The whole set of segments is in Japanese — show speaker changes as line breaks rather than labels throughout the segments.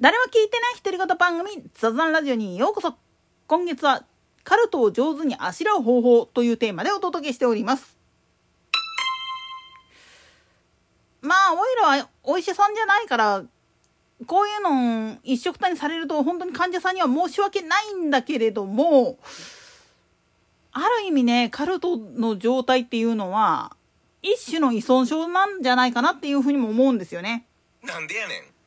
誰も聞いてない独り言番組雑談ラジオにようこそ。今月はカルトを上手にあしらう方法というテーマでお届けしております。まあおいらはお医者さんじゃないからこういうの一緒くたにされると本当に患者さんには申し訳ないんだけれどもある意味ねカルトの状態っていうのは一種の依存症なんじゃないかなっていうふうにも思うんですよね。
なんでやねん。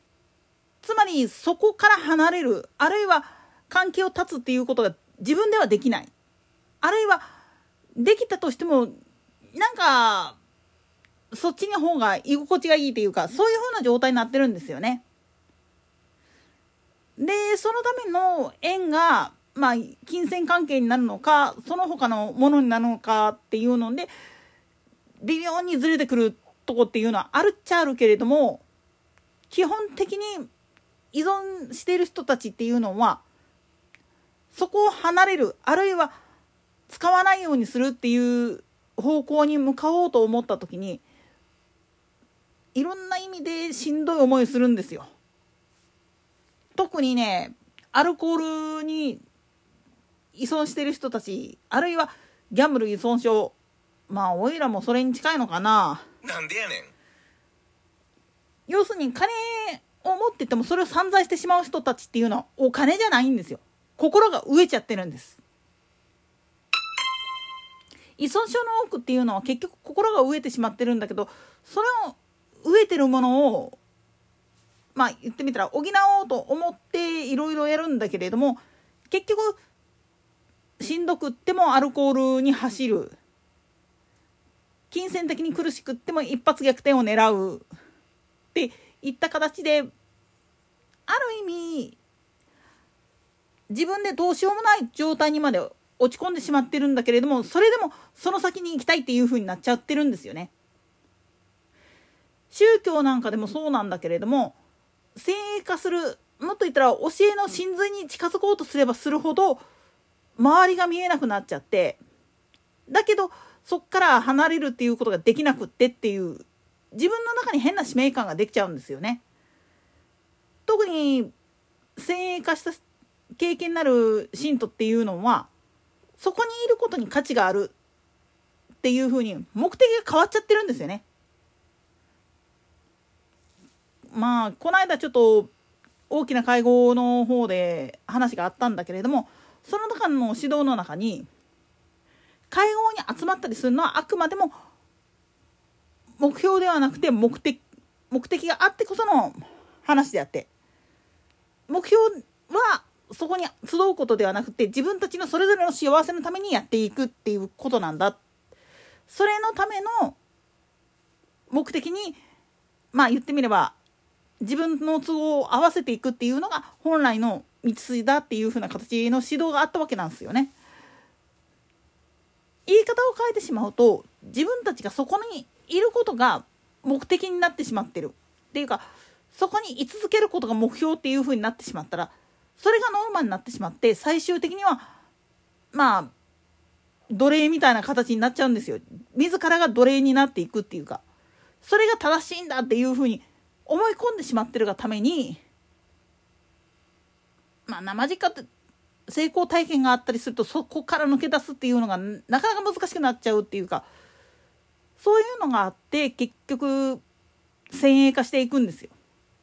つまりそこから離れるあるいは関係を断つっていうことが自分ではできないあるいはできたとしてもなんかそっちの方が居心地がいいっていうかそういう風な状態になってるんですよね。でそのための縁がまあ金銭関係になるのかその他のものになるのかっていうので微妙にずれてくるとこっていうのはあるっちゃあるけれども基本的に依存している人たちっていうのはそこを離れるあるいは使わないようにするっていう方向に向かおうと思った時にいろんな意味でしんどい思いをするんですよ。特にねアルコールに依存してる人たちあるいはギャンブル依存症まあおいらもそれに近いのかな。
なんでやねん
要するに金を持っててもそれを散財してしまう人たちっていうのはお金じゃないんですよ。心が飢えちゃってるんです。依存症の多くっていうのは結局心が飢えてしまってるんだけどそれを飢えてるものをまあ言ってみたら補おうと思っていろいろやるんだけれども結局しんどくってもアルコールに走る。金銭的に苦しくっても一発逆転を狙う。っていった形である意味自分でどうしようもない状態にまで落ち込んでしまってるんだけれどもそれでもその先に行きたいっていう風になっちゃってるんですよね。宗教なんかでもそうなんだけれども先鋭化するもっと言ったら教えの真髄に近づこうとすればするほど周りが見えなくなっちゃってだけどそっから離れるっていうことができなくってっていう自分の中に変な使命感ができちゃうんですよね。特に先鋭化した経験なる信徒っていうのはそこにいることに価値があるっていうふうに目的が変わっちゃってるんですよね。まあこの間ちょっと大きな会合の方で話があったんだけれどもその中の指導の中に会合に集まったりするのはあくまでも目標ではなくて目的目的があってこその話であって目標はそこに集うことではなくて自分たちのそれぞれの幸せのためにやっていくっていうことなんだそれのための目的にまあ言ってみれば自分の都合を合わせていくっていうのが本来の道筋だっていう風な形の指導があったわけなんですよね。言い方を変えてしまうと自分たちがそこにいることが目的になってしまってる。っていうかそこに居続けることが目標っていう風になってしまったらそれがノーマになってしまって最終的にはまあ奴隷みたいな形になっちゃうんですよ。自らが奴隷になっていくっていうか。それが正しいんだっていう風に思い込んでしまってるがためにまあ生実家って成功体験があったりするとそこから抜け出すっていうのがなかなか難しくなっちゃうっていうかそういうのがあって結局先鋭化していくんですよ。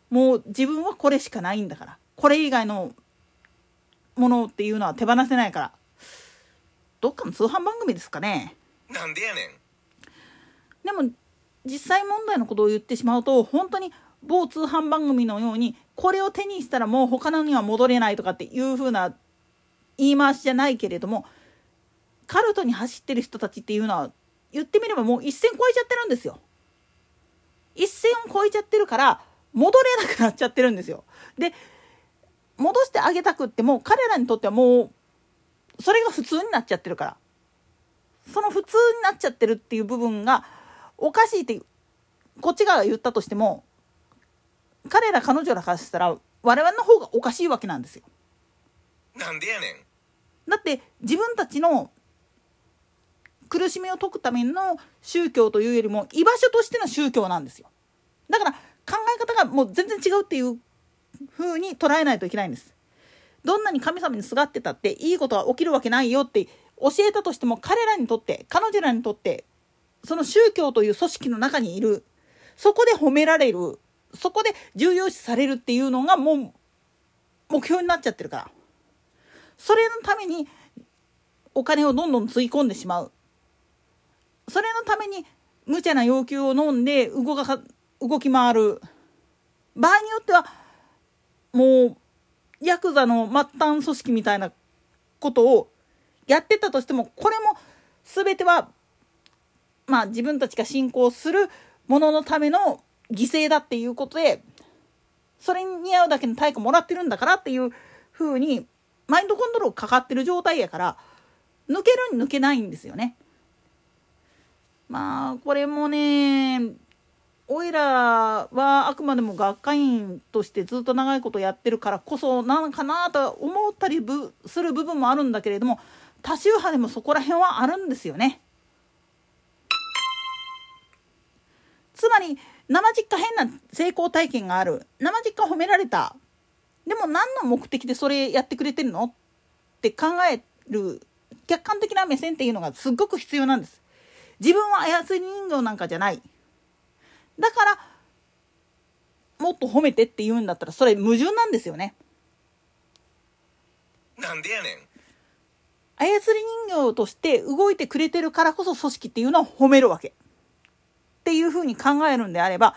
もう自分はこれしかないんだからこれ以外のものっていうのは手放せないからどっかの通販番組ですかね。
なんでやねん
でも実際問題のことを言ってしまうと本当に某通販番組のようにこれを手にしたらもう他のには戻れないとかっていう風な言い回しじゃないけれどもカルトに走ってる人たちっていうのは言ってみればもう一線超えちゃってるんですよ。一線を超えちゃってるから戻れなくなっちゃってるんですよ。で戻してあげたくっても彼らにとってはもうそれが普通になっちゃってるからその普通になっちゃってるっていう部分がおかしいってこっち側が言ったとしても彼ら彼女らからしたら我々の方がおかしいわけなんですよ。
なんでやねん
だって自分たちの苦しみを解くための宗教というよりも居場所としての宗教なんですよ。だから考え方がもう全然違うっていう風に捉えないといけないんです。どんなに神様にすがってたっていいことは起きるわけないよって教えたとしても彼らにとって彼女らにとってその宗教という組織の中にいるそこで褒められるそこで重要視されるっていうのがもう目標になっちゃってるからそれのためにお金をどんどんつい込んでしまうそれのために無茶な要求を飲んで動か動き回る場合によってはもうヤクザの末端組織みたいなことをやってたとしてもこれも全てはまあ自分たちが信仰するもののための犠牲だっていうことでそれに似合うだけの対価もらってるんだからっていうふうにマインドコントロールかかってる状態やから抜けるに抜けないんですよね。まあこれもねおいらはあくまでも学会員としてずっと長いことやってるからこそなのかなと思ったりする部分もあるんだけれども多宗派でもそこら辺はあるんですよね。つまり生実家変な成功体験がある生実家褒められたでも何の目的でそれやってくれてるの？って考える客観的な目線っていうのがすっごく必要なんです。自分は操り人形なんかじゃない。だからもっと褒めてって言うんだったらそれ矛盾なんですよね。
なんでやねん。
操り人形として動いてくれてるからこそ組織っていうのを褒めるわけ。っていうふうに考えるんであれば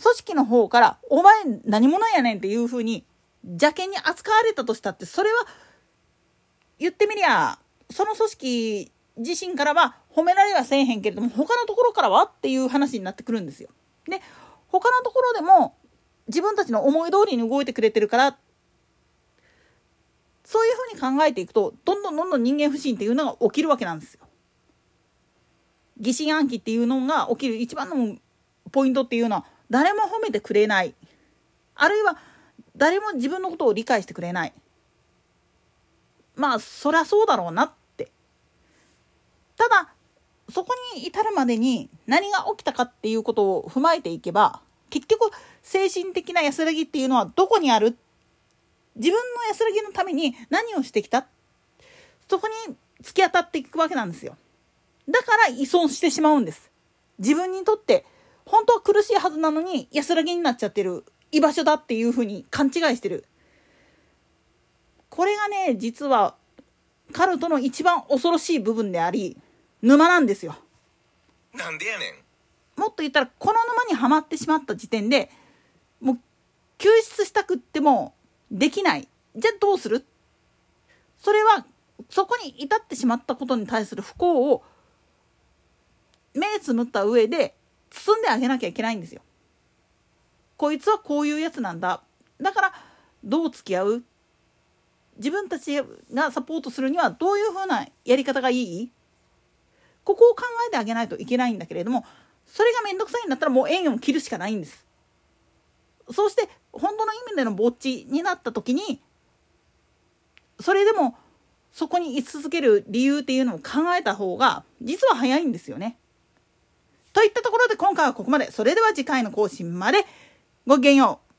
組織の方から「お前何者やねん」っていうふうに邪険に扱われたとしたってそれは言ってみりゃその組織自身からは褒められはせえへんけれども他のところからはっていう話になってくるんですよ。で他のところでも自分たちの思い通りに動いてくれてるからそういうふうに考えていくとどんどんどんどん人間不信っていうのが起きるわけなんですよ。疑心暗鬼っていうのが起きる一番のポイントっていうのは誰も褒めてくれないあるいは誰も自分のことを理解してくれないまあそりゃそうだろうなってただそこに至るまでに何が起きたかっていうことを踏まえていけば結局精神的な安らぎっていうのはどこにある自分の安らぎのために何をしてきた？そこに突き当たっていくわけなんですよ。だから依存してしまうんです。自分にとって本当は苦しいはずなのに安らぎになっちゃってる居場所だっていうふうに勘違いしてる。これがね、実はカルトの一番恐ろしい部分であり、沼なんですよ。
なんでやね
ん。もっと言ったら、この沼にはまってしまった時点で、もう救出したくってもできない。じゃあどうする？それは、そこに至ってしまったことに対する不幸を目つむった上で包んであげなきゃいけないんですよ。こいつはこういうやつなんだ。だからどう付き合う？自分たちがサポートするにはどういうふうなやり方がいい？ここを考えてあげないといけないんだけれどもそれが面倒くさいんだったらもう縁を切るしかないんです。そうして本当の意味でのぼっちになった時にそれでもそこに居続ける理由っていうのを考えた方が実は早いんですよね。といったところで今回はここまで。それでは次回の更新までごきげんよう。